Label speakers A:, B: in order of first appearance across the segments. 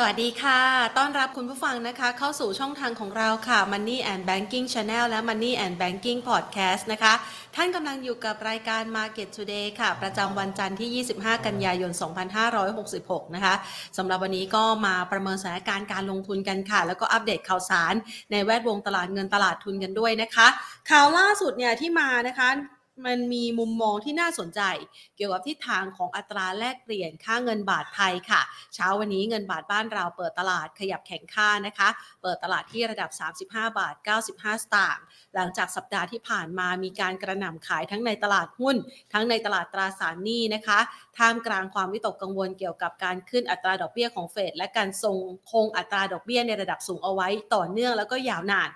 A: สวัสดีค่ะ ต้อนรับคุณผู้ฟังนะคะ เข้าสู่ช่องทางของเราค่ะ Money and Banking Channel และ Money and Banking Podcast นะคะ ท่านกำลังอยู่กับรายการ Market Today ค่ะ ประจำวันจันทร์ที่ 25 กันยายน 2566 นะคะสำหรับวันนี้ก็มาประเมินสถานการณ์การลงทุนกันค่ะ แล้วก็อัปเดตข่าวสารในแวดวงตลาดเงินตลาดทุนกันด้วยนะคะ ข่าวล่าสุดเนี่ยที่มานะคะ มันมีมุมมองที่น่าสนใจ เกี่ยวกับทิศทางของอัตราแลกเปลี่ยนค่าเงินบาทไทยค่ะ เช้าวันนี้เงินบาทบ้านเราเปิดตลาดขยับแข็งค่านะคะ เปิดตลาดที่ระดับ 35 บาท 95 สตางค์หลังจากสัปดาห์ที่ผ่านมามีการกระหน่ำขายทั้งในตลาดหุ้น ทั้งในตลาดตราสารหนี้นะคะท่ามกลางความวิตกกังวลเกี่ยวกับการขึ้นอัตราดอกเบี้ยของเฟดและการทรงคงอัตราดอกเบี้ยในระดับสูงเอาไว้ต่อเนื่องแล้วก็ยาวนาน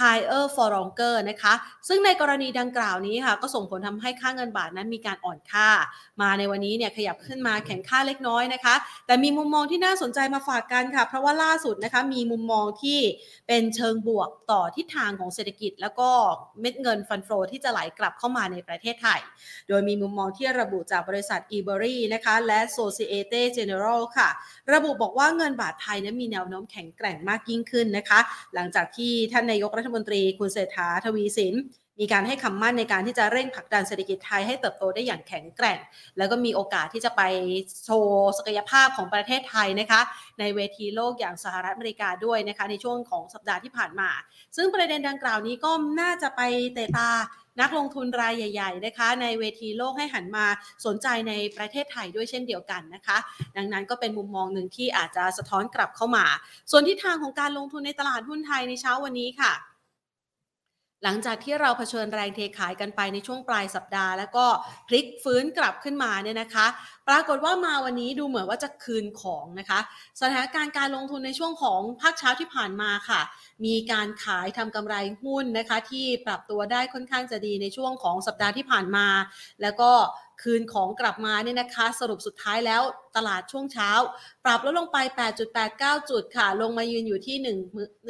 A: higher for longer นะคะ ซึ่งในกรณีดังกล่าวนี้ค่ะ ก็ส่งผลทำให้ค่าเงินบาทนั้นมีการอ่อนค่า มาในวันนี้เนี่ยขยับขึ้นมาแข็งค่าเล็กน้อยนะคะ แต่มีมุมมองที่น่าสนใจมาฝากกันค่ะ เพราะว่าล่าสุดนะคะมีมุมมองที่เป็นเชิงบวกต่อทิศทางของเศรษฐกิจ แล้วก็เม็ดเงินฟันโฟที่จะไหลกลับเข้ามาในประเทศไทย โดยมีมุมมองที่ระบุจากบริษัท e b e r y นะคะและ Societe General ค่ะ ระบุบอกว่าเงินบาทไทยนั้นมีแนวโน้มแข็งแกร่งมากยิ่งขึ้นนะคะ หลังจากที่ท่านนายกรัฐมนตรีคุณเศรษฐาทวีสินมีการให้คำมั่นในการที่จะเร่งผลักดันเศรษฐกิจไทยให้เติบโตได้อย่างแข็งแกร่ง แล้วก็มีโอกาสที่จะไปโชว์ศักยภาพของประเทศไทยนะคะ ในเวทีโลกอย่างสหรัฐอเมริกาด้วยนะคะ ในช่วงของสัปดาห์ที่ผ่านมา ซึ่งประเด็นดังกล่าวนี้ก็น่าจะไปเตะตานักลงทุนรายใหญ่ ๆ นะคะ ในเวทีโลกให้หันมาสนใจในประเทศไทยด้วยเช่นเดียวกันนะคะ ดังนั้นก็เป็นมุมมองหนึ่งที่อาจจะสะท้อนกลับเข้ามา ส่วนทิศทางของการลงทุนในตลาดหุ้นไทยในเช้าวันนี้ค่ะ หลังจากที่เราเผชิญแรงเทขายกันไปในช่วงปลายสัปดาห์ แล้วก็พลิกฟื้นกลับขึ้นมาเนี่ยนะคะ ปรากฏว่ามาวันนี้ดูเหมือนว่าจะคืนของนะคะ สถานการณ์การลงทุนในช่วงของภาคเช้าที่ผ่านมาค่ะ มีการขายทำกำไรหุ้นนะคะ ที่ปรับตัวได้ค่อนข้างจะดีในช่วงของสัปดาห์ที่ผ่านมา แล้วก็คืนของกลับมาเนี่ยนะคะ สรุปสุดท้ายแล้วตลาดช่วงเช้า ปรับลดลงไป 8.89 จุดค่ะ ลงมายืนอยู่ที่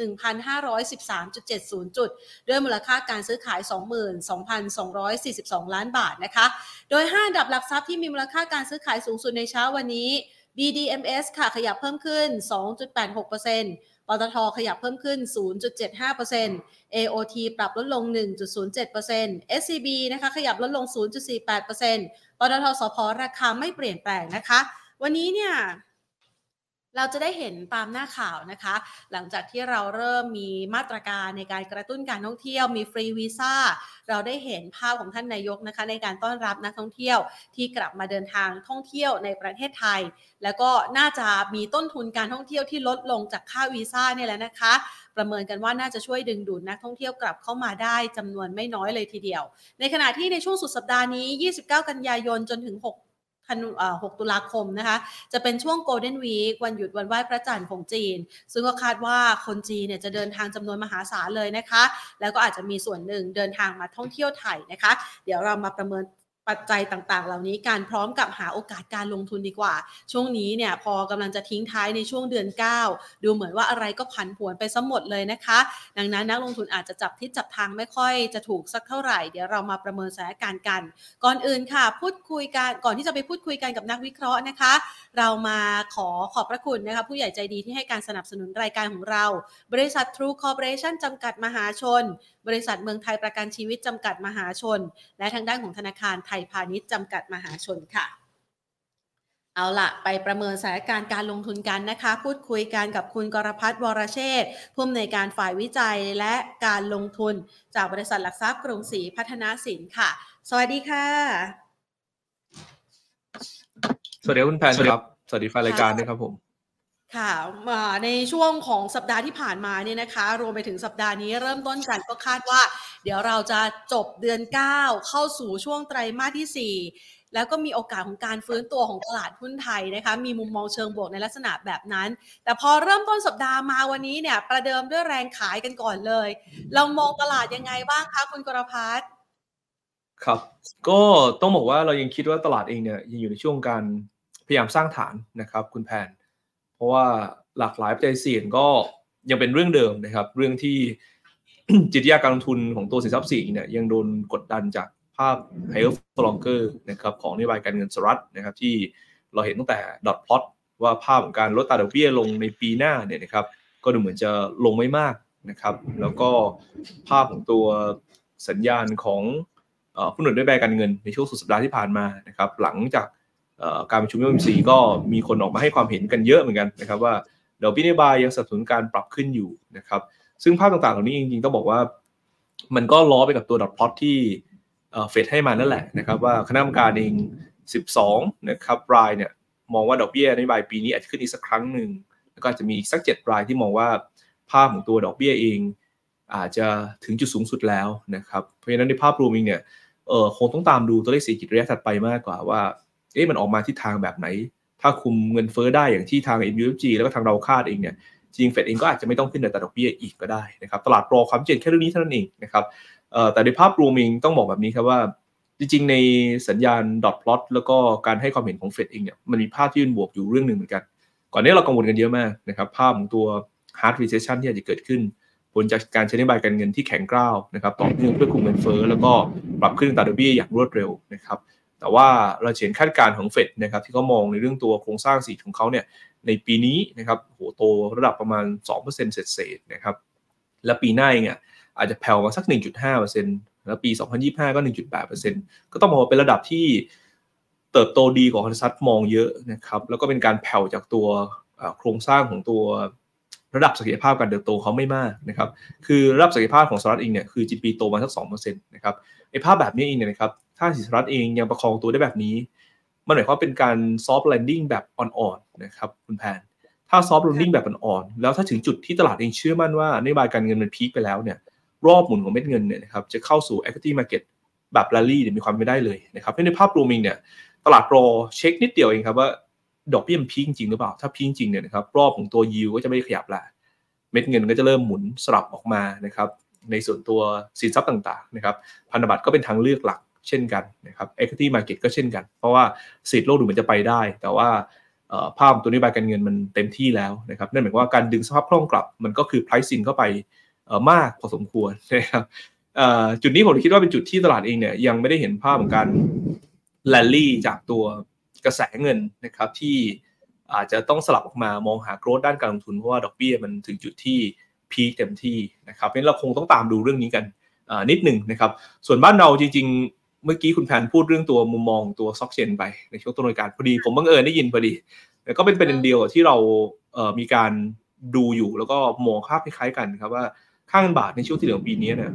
A: 1,513.70 จุด ด้วยมูลค่าการซื้อขาย 22,242 ล้านบาทนะคะ โดย 5 ดับหลักทรัพย์ที่มีมูลค่าการซื้อขายสูงสุดในเช้าวันนี้ BDMs ค่ะขยับเพิ่มขึ้น 2.86%ปตทขยับเพิ่มขึ้น 0.75% AOT ปรับลดลง 1.07% SCB นะคะขยับลดลง 0.48%ปตทสพราคาไม่เปลี่ยนแปลงนะคะ วันนี้เนี่ย เราจะได้เห็นตามหน้าข่าวนะคะ หลังจากที่เราเริ่มมีมาตรการในการกระตุ้นการท่องเที่ยว มีฟรีวีซ่า เราได้เห็นภาพของท่านนายกนะคะ ในการต้อนรับนักท่องเที่ยวที่กลับมาเดินทางท่องเที่ยวในประเทศไทย แล้วก็น่าจะมีต้นทุนการท่องเที่ยวที่ลดลงจากค่าวีซ่าเนี่ยแหละนะคะ ประเมินกันว่าน่าจะช่วยดึงดูดนักท่องเที่ยวกลับเข้ามาได้จำนวนไม่น้อยเลยทีเดียว ในขณะที่ในช่วงสุดสัปดาห์นี้ 29 กันยายนจนถึง 6 ธัน6ตุลาคมนะคะ จะเป็นช่วงโกลเด้นวีควันหยุดวันไหว้พระจันทร์ของจีน ซึ่งก็คาดว่าคนจีนเนี่ยจะเดินทางจำนวนมหาศาลเลยนะคะ แล้วก็อาจจะมีส่วนหนึ่งเดินทางมาท่องเที่ยวไทยนะคะ เดี๋ยวเรามาประเมิน ปัจจัยต่างๆ เหล่านี้การพร้อมกับหาโอกาสการลงทุนดีกว่า ช่วงนี้เนี่ยพอกำลังจะทิ้งท้ายในช่วงเดือน 9 ดูเหมือนว่าอะไรก็ผันผวนไปซะหมดเลยนะคะ ดังนั้นนักลงทุนอาจจะจับทิศจับทางไม่ค่อยจะถูกสักเท่าไหร่ เดี๋ยวเรามาประเมินสถานการณ์กัน ก่อนอื่นค่ะ พูดคุยกันก่อนที่จะไปพูดคุยกันกับนักวิเคราะห์นะคะ เรามาขอขอบพระคุณนะคะผู้ใหญ่ใจดีที่ให้การสนับสนุนรายการของเรา บริษัท True Corporation จำกัดมหาชน บริษัทเมืองไทยประกันชีวิตจำกัดมหาชน และทางด้านของธนาคารไทยพาณิชย์จำกัดมหาชนค่ะเอาละไปประเมินสถานการณ์การลงทุนกันนะคะ พูดคุยกันกับคุณกรพัฒน์วรเชษผู้อำนวยการฝ่ายวิจัยและการลงทุน จากบริษัทหลักทรัพย์กรุงศรีพัฒนาสินค่ะ สวัสดีค่ะ
B: สวัสดีครับคุณแพนครับ สวัสดีแฟนรายการด้วยครับผม
A: ค่ะมาในช่วงของสัปดาห์ที่ผ่านมาเนี่ยนะคะ รวมไปถึงสัปดาห์นี้เริ่มต้นกันก็คาดว่า เดี๋ยวเราจะจบเดือน 9 เข้าสู่ช่วงไตรมาสที่ 4แล้วก็มีโอกาสของการฟื้นตัวของตลาดหุ้นไทยนะคะ มีมุมมองเชิงบวกในลักษณะแบบนั้น แต่พอเริ่มต้นสัปดาห์มาวันนี้เนี่ย ประเดิมด้วยแรงขายกันก่อนเลย เรามองตลาดยังไงบ้างคะคุณกรพัฒน์
B: ครับ ก็ต้องบอกว่าเรายังคิดว่าตลาดเองเนี่ยยังอยู่ในช่วงการพยายามสร้างฐานนะครับ คุณแพน เพราะว่าหลากหลายปัจจัยเสี่ยงก็ยังเป็นเรื่องเดิมนะครับ เรื่องที่จิตวิทยาการลงทุนของตัวสินทรัพย์สี่เนี่ยยังโดนกดดันจากภาพ higher for longer นะครับของนโยบายการเงินสหรัฐนะครับที่เราเห็นตั้งแต่ dot plot ว่าภาพของการลดตาดอกเบี้ยลงในปีหน้าเนี่ยนะครับก็ดูเหมือนจะลงไม่มากนะครับ แล้วก็ภาพของตัวสัญญาณของ ผู้หนุนด้วยแบการเงินในช่วงสุดสัปดาห์ที่ผ่านมานะครับหลังจากการประชุมยอดสีก็มีคนออกมาให้ความเห็นกันเยอะเหมือนกันนะครับว่าดอกเบี้ยนโยบายยังสนับสนุนการปรับขึ้นอยู่นะครับซึ่งภาพต่างๆเหล่านี้จริงๆต้องบอกว่า มันก็ล้อไปกับตัวดอทพลอตที่เฟดให้มานั่นแหละนะครับว่าคณะกรรมการเอง 12 นะครับรายเนี่ยมองว่าดอกเบี้ยนโยบายปีนี้อาจจะขึ้นอีกสักครั้งหนึ่งแล้วก็จะมีอีกสักเจ็ดรายที่มองว่าภาพของตัวดอกเบี้ยเอง อาจจะถึงจุดสูงสุดแล้วนะครับเพราะฉะนั้นในภาพรวมเองเนี่ย เออคงต้องตามดูตัวเลขเศรษฐกิจระยะถัดไปมากกว่าว่าเอ๊ะมันออกมาทิศทางแบบไหน ถ้าคุมเงินเฟ้อได้อย่างที่ทาง MUFG แล้วก็ทางเราคาดเองเนี่ยจริงเฟดเองก็อาจจะไม่ต้องขึ้นแต่ดอกเบี้ยอีกก็ได้นะครับตลาดรอความเจนแค่เรื่องนี้เท่านั้นเองนะครับเอ่อแต่ในภาพรวมเองต้องบอกแบบนี้ครับว่า จริงๆ ในสัญญาณดอทพลอตแล้วก็การให้ความเห็นของเฟดเองเนี่ยมันมีภาพที่เป็นบวกอยู่เรื่องหนึ่งเหมือนกัน ก่อนนี้เรากังวลกันเยอะมากนะครับภาพของตัว hard recession ที่อาจจะเกิดขึ้น ผลจากการใช้นโยบายการเงินที่แข็งกร้าวนะครับต่อเนื่องเพื่อคุมเงินเฟ้อแล้วก็ปรับขึ้นตาดอกเบี้ยอย่างรวดเร็วนะครับแต่ว่าเราเห็นคาดการณ์ของเฟดนะครับที่เขามองในเรื่องตัวโครงสร้างสีของเขาเนี่ยในปีนี้นะครับโหโตระดับประมาณ 2%เศษๆนะครับและปีหน้าเองอะอาจจะแผ่วมาสัก 1.5%แล้วปี 2025 ก็ 1.8%ก็ต้องมองว่าเป็นระดับที่เติบโตดีกว่าคอนซัตมองเยอะนะครับแล้วก็เป็นการแผ่วจากตัวโครงสร้างของตัว ระดับศักยภาพการเติบโตเขาไม่มากนะครับคือระดับศักยภาพของสหรัฐเองเนี่ยคือ GDP โตมาสักสองเปอร์เซ็นต์นะครับไอ้ภาพแบบนี้เองเนี่ยนะครับถ้าสหรัฐเองยังประคองตัวได้แบบนี้ มันหมายความเป็นการ soft landing แบบอ่อนๆนะครับคุณแพนถ้า soft landing แบบอ่อนๆแล้วถ้าถึงจุดที่ตลาดเองเชื่อมั่นว่านโยบายการเงินมัน peak ไปแล้วเนี่ยรอบหมุนของเม็ดเงินเนี่ยนะครับจะเข้าสู่ equity market แบบลาลี่เนี่ยมีความเป็นไปได้เลยนะครับในภาพรวมเองเนี่ยตลาดรอเช็คนิดเดียวเองครับว่า ดอกเบี้ยมัน peak จริงหรือเปล่า ถ้า peak จริงเนี่ยนะครับรอบของตัวยิวก็จะไม่ขยับละเม็ดเงินก็จะเริ่มหมุนสลับออกมานะครับในส่วนตัวสินทรัพย์ต่างๆนะครับพันธบัตรก็เป็นทางเลือกหลักเช่นกันนะครับ equity market ก็เช่นกัน เพราะว่าสิทธิโลกดูเหมือนจะไปได้ แต่ว่าภาพตัวนโยบายการเงินมันเต็มที่แล้วนะครับนั่นหมายความว่าการดึงสภาพคล่องกลับ มันก็คือ price in เข้าไปมากพอสมควรนะครับจุดนี้ผมคิดว่าเป็นจุดที่ตลาดเองเนี่ยยังไม่ได้เห็นภาพของการแลนลี่จากตัว กระแสเงินนะครับที่อาจจะต้องสลับออกมามองหาโกรดด้านการลงทุนเพราะว่าดอกเบี้ยมันถึงจุดที่พีคเต็มที่นะครับเพราะฉะนั้นเราคงต้องตามดูเรื่องนี้กันนิดหนึ่งนะครับ ส่วนบ้านเราจริง ๆ เมื่อกี้คุณแผนพูดเรื่องตัวมุมมองตัวซ็อกเชนไปในช่วงต้นรายการพอดี ผมบังเอิญได้ยินพอดีก็เป็นประเด็นเดียวที่เรามีการดูอยู่แล้วก็มองภาพคล้ายๆกันครับว่าค่าเงินบาทในช่วงที่เหลือปีนี้เนี่ย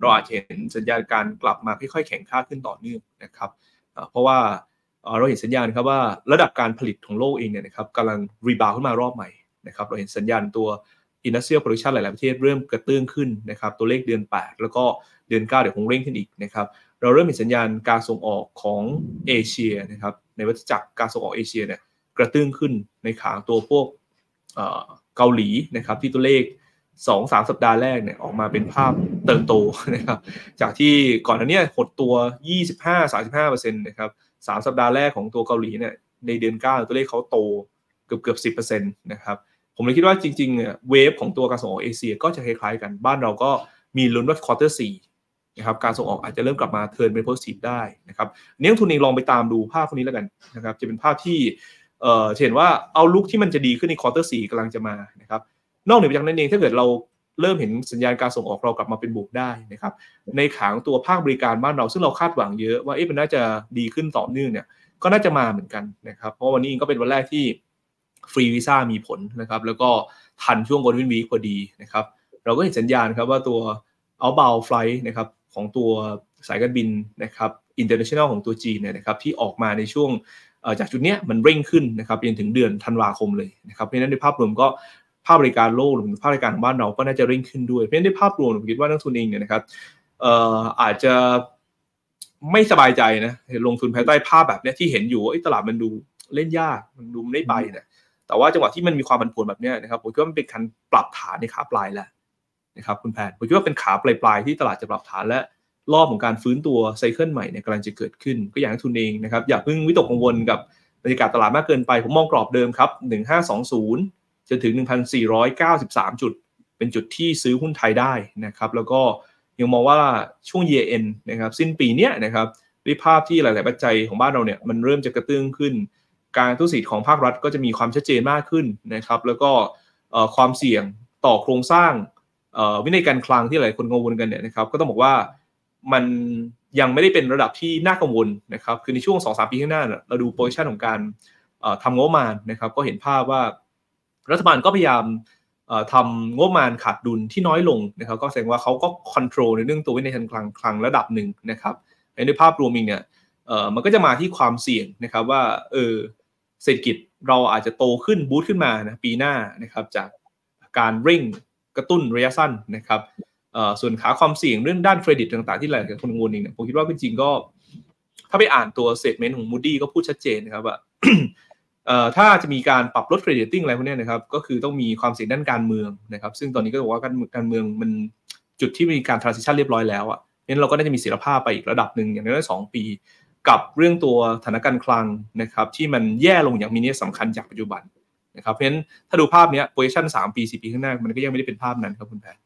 B: เราอาจจะเห็นสัญญาณการกลับมาค่อยๆแข็งค่าขึ้นต่อเนื่องนะครับเพราะว่า เราเห็นสัญญาณครับว่าระดับการผลิตของโลกเองเนี่ยนะครับกำลังรีบาวขึ้นมารอบใหม่นะครับเราเห็นสัญญาณตัว industrial production หลาย ๆ ประเทศเริ่มกระตื้องขึ้นนะครับตัวเลขเดือน 8 แล้วก็เดือน 9 เดี๋ยวคงเร่งขึ้นอีกนะครับเราเริ่มเห็นสัญญาณการส่งออกของเอเชียนะครับในวัฏจักรการส่งออกเอเชียเนี่ยกระตื้องขึ้นในขาตัวพวกเกาหลีนะครับที่ตัวเลขสองสามสัปดาห์แรกเนี่ยออกมาเป็นภาพเติบโตนะครับจากที่ก่อนหน้านี้หดตัว 25-35%นะครับ สามสัปดาห์แรกของตัวเกาหลีเนี่ยในเดือนเก้าตัวเลขเขาโตเกือบเกือบสิบเปอร์เซ็นต์นะครับผมเลยคิดว่าจริงๆ wave ของตัวการส่งออกเอเชียก็จะคล้ายๆกันบ้านเราก็มีลุ้นว่า quarter สี่นะครับการส่งออกอาจจะเริ่มกลับมา turn เป็น positive ได้นะครับนักลงทุนเองลองไปตามดูภาพพวกนี้แล้วกันนะครับจะเป็นภาพที่เอ่อเห็นว่า outlook ที่มันจะดีขึ้นใน quarter สี่กำลังจะมานะครับนอกเหนือจากนั้นเองถ้าเกิดเรา เริ่มเห็นสัญญาณการส่งออกเรากลับมาเป็นบวกได้นะครับ ในขางตัวภาคบริการบ้านเราซึ่งเราคาดหวังเยอะว่าเอ๊ะมันน่าจะดีขึ้นต่อเนื่องเนี่ยก็น่าจะมาเหมือนกันนะครับ เพราะวันนี้ก็เป็นวันแรกที่ฟรีวีซ่ามีผลนะครับ แล้วก็ทันช่วงโกลเด้นวีคพอดีนะครับ เราก็เห็นสัญญาณครับว่าตัว outbound flight นะครับของตัวสายการบินนะครับ international ของตัวจีนเนี่ยนะครับที่ออกมาในช่วงจากจุดนี้มันเร่งขึ้นนะครับจนถึงเดือนธันวาคมเลยนะครับเพราะฉะนั้นในภาพรวมก็ ภาคบริการโลกหรือภาคบริการของบ้านเราก็น่าจะเร่งขึ้นด้วย เพราะฉะนั้นในภาพรวมผมคิดว่านักทุนเองเนี่ยนะครับเอ่ออาจจะไม่สบายใจนะลงทุนภายใต้ภาพแบบนี้ที่เห็นอยู่ว่าตลาดมันดูเล่นยากมันดูไม่ไปเนี่ยแต่ว่าจังหวะที่มันมีความผันผวนแบบนี้นะครับผมคิดว่ามันเป็นการปรับฐานในขาปลายแล้วนะครับคุณแพนผมคิดว่าเป็นขาปลายปลายที่ตลาดจะปรับฐานและรอบของการฟื้นตัวไซเคิลใหม่เนี่ยกำลังจะเกิดขึ้น ก็อย่ากให้ทุนเองนะครับอย่าเพิ่งวิตกกังวลกับบรรยากาศตลาดมากเกินไป ผมมองกรอบเดิมครับ 1520 จนถึง 1,493 จุด เป็นจุดที่ซื้อหุ้นไทยได้นะครับ แล้วก็ยังมองว่าช่วง year end นะครับ สิ้นปีเนี้ยนะครับด้วยภาพที่หลาย ๆ ปัจจัยของบ้านเราเนี่ยมันเริ่มจะกระเตื้องขึ้น การทุสิทธิ์ของภาครัฐก็จะมีความชัดเจนมากขึ้นนะครับ แล้วก็ความเสี่ยงต่อโครงสร้างวินัยการคลังที่หลายคนกังวลกันเนี่ยนะครับ ก็ต้องบอกว่ามันยังไม่ได้เป็นระดับที่น่ากังวลนะครับ คือในช่วง 2-3 ปีข้างหน้า เราดู position ของการทำงบประมาณนะครับ ก็เห็นภาพว่า รัฐบาลก็พยายามทำงบประมาณขาดดุลที่น้อยลงนะครับ ก็แสดงว่าเขาก็ control ในเรื่องตัววินัยการคลังคลังระดับหนึ่งนะครับในภาพรวมเองเนี่ยมันก็จะมาที่ความเสี่ยงนะครับว่าเออเศรษฐกิจเราอาจจะโตขึ้น boost ขึ้นมานะปีหน้านะครับจากการเร่งกระตุ้นระยะสั้นนะครับส่วนขาความเสี่ยงเรื่องด้านเครดิตต่างๆที่หลายคนกังวลเองเนี่ยผมคิดว่าจริงๆก็ ถ้าไปอ่านตัว statement ของ Moody ก็พูดชัดเจนนะครับว่า ถ้าจะมีการปรับลด credit rating อะไรพวกนี้นะครับก็คือต้องมีความเสี่ยงด้านการเมืองนะครับซึ่งตอนนี้ก็บอกว่าการการเมืองมันจุดที่มีการ transition เรียบร้อยแล้วอะนั้นเราก็น่าจะมีเสถียรภาพไปอีกระดับหนึ่งอย่างน้อยสองปี กับเรื่องตัวสถานการคลังนะครับที่มันแย่ลงอย่างมีนัยสำคัญจากปัจจุบันนะครับเพราะฉะนั้นถ้าดูภาพนี้ position สามปีสี่ปีข้างหน้า มันก็ยังไม่ได้เป็นภาพนั้นครับคุณแพท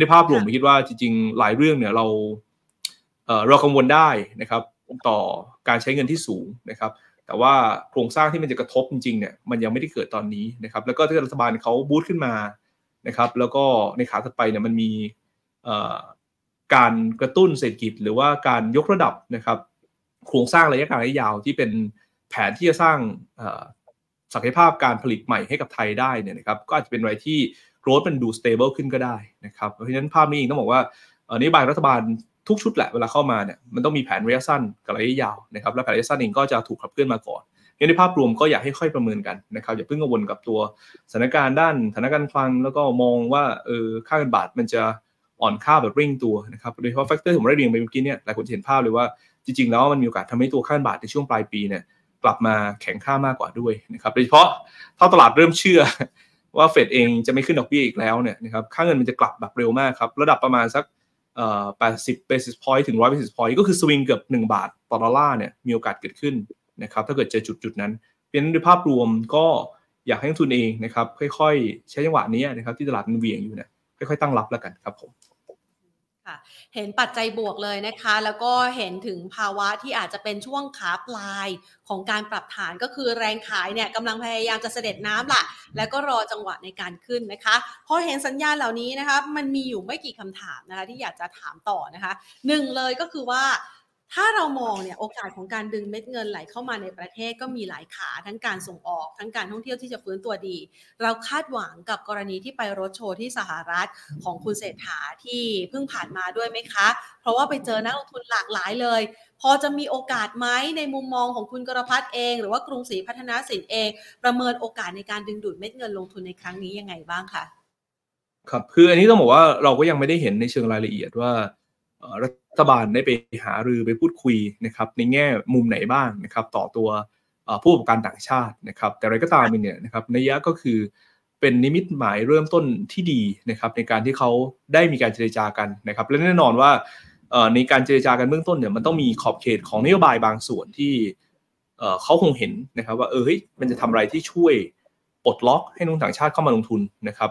B: ในภาพรวมผมคิดว่าจริงๆ หลายเรื่องเนี่ยเราเเรากังวลได้นะครับต่อการใช้เงินที่สูงนะครับ แต่ว่าโครงสร้างที่มันจะกระทบจริงๆเนี่ยมันยังไม่ได้เกิดตอนนี้นะครับแล้วก็ถ้ารัฐบาลเขาบูตขึ้นมานะครับแล้วก็ในขาถัดไปเนี่ยมันมีการกระตุ้นเศรษฐกิจ หรือว่าการยกระดับนะครับโครงสร้างระยะกลางระยะยาวที่เป็นแผนที่จะสร้างศักยภาพการผลิตใหม่ให้กับไทยได้เนี่ยนะครับก็อาจจะเป็นอะไรที่โกรธมันดูสเตเบิลขึ้นก็ได้นะครับเพราะฉะนั้นภาพนี้เองต้องบอกว่านโยบายรัฐบาล ทุกชุดแหละเวลาเข้ามาเนี่ยมันต้องมีแผนระยะสั้นกับระยะยาวนะครับและแผนระยะสั้นเองก็จะถูกขับเคลื่อนมาก่อนในภาพรวมก็อยากให้ค่อยประเมินกันนะครับอย่าเพิ่งกังวลกับตัวสถานการณ์ด้านสถานการณ์คลังแล้วก็มองว่าเออค่าเงินบาทมันจะอ่อนค่าแบบเร่งตัวนะครับโดยเฉพาะ factor ผมได้เรียงไปเมื่อกี้เนี่ยหลายคนเห็นภาพเลยว่าจริงๆ แล้วมันมีโอกาสทำให้ตัวค่าเงินบาทในช่วงปลายปีเนี่ยกลับมาแข็งค่ามากกว่าด้วยนะครับโดยเฉพาะถ้าตลาดเริ่มเชื่อว่าเฟดเองจะไม่ขึ้นดอกเบี้ยอีกแล้วเนี่ยนะครับค่าเงินมันจะกลับแบบเร็วมากครับระดับประมาณสัก 80 basis point ถึง 100 basis point ก็คือสวิงเกือบ 1 บาทต่อดอลลาร์เนี่ยมีโอกาสเกิดขึ้นนะครับถ้าเกิดเจอจุดจุดนั้นเป็นโดยภาพรวมก็อยากให้นักลงทุนเองนะครับค่อยๆ ใช้จังหวะนี้นะครับที่ตลาดมันเวียงอยู่เนี่ยค่อยๆ ตั้งรับแล้วกันครับผม
A: ค่ะเห็นปัจจัยบวกเลยนะคะ แล้วก็เห็นถึงภาวะที่อาจจะเป็นช่วงขาปลายของการปรับฐานก็คือแรงขายเนี่ยกำลังพยายามจะเสด็จน้ำละแล้วก็รอจังหวะในการขึ้นนะคะ พอเห็นสัญญาณเหล่านี้นะคะ มันมีอยู่ไม่กี่คำถามนะคะ ที่อยากจะถามต่อนะคะหนึ่งเลยก็คือว่า ถ้าเรามองเนี่ยโอกาสของการดึงเม็ดเงินไหลเข้ามาในประเทศก็มีหลายขาทั้งการส่งออก ทั้งการท่องเที่ยวที่จะฟื้นตัวดี เราคาดหวังกับกรณีที่ไปรถโชว์ที่สหรัฐของคุณเศรษฐาที่เพิ่งผ่านมาด้วยไหมคะ เพราะว่าไปเจอนักลงทุนหลากหลายเลย พอจะมีโอกาสไหมในมุมมองของคุณกรพัฒน์เอง หรือว่ากรุงศรีพัฒนาสินเอง ประเมินโอกาสในการดึงดูดเม็ดเงินลงทุนในครั้งนี้ยังไงบ้างคะ
B: ครับคืออันนี้ต้องบอกว่าเราก็ยังไม่ได้เห็นในเชิงรายละเอียดว่ารัฐ ฐบาลได้ไปหารือไปพูดคุยนะครับในแง่มุมไหนบ้างนะครับต่อตัวผู้ประกอบการต่างชาตินะครับ แต่อะไรก็ตามเนี่ยนะครับนัยยะก็คือเป็นนิมิตหมายเริ่มต้นที่ดีนะครับในการที่เขาได้มีการเจรจากันนะครับและแน่นอนว่าในการเจรจากันเบื้องต้นเนี่ยมันต้องมีขอบเขตของนโยบายบางส่วนที่เขาคงเห็นนะครับว่าเออเฮ้ยมันจะทำอะไรที่ช่วยปลดล็อกให้นุ่งต่างชาติเข้ามาลงทุนนะครับ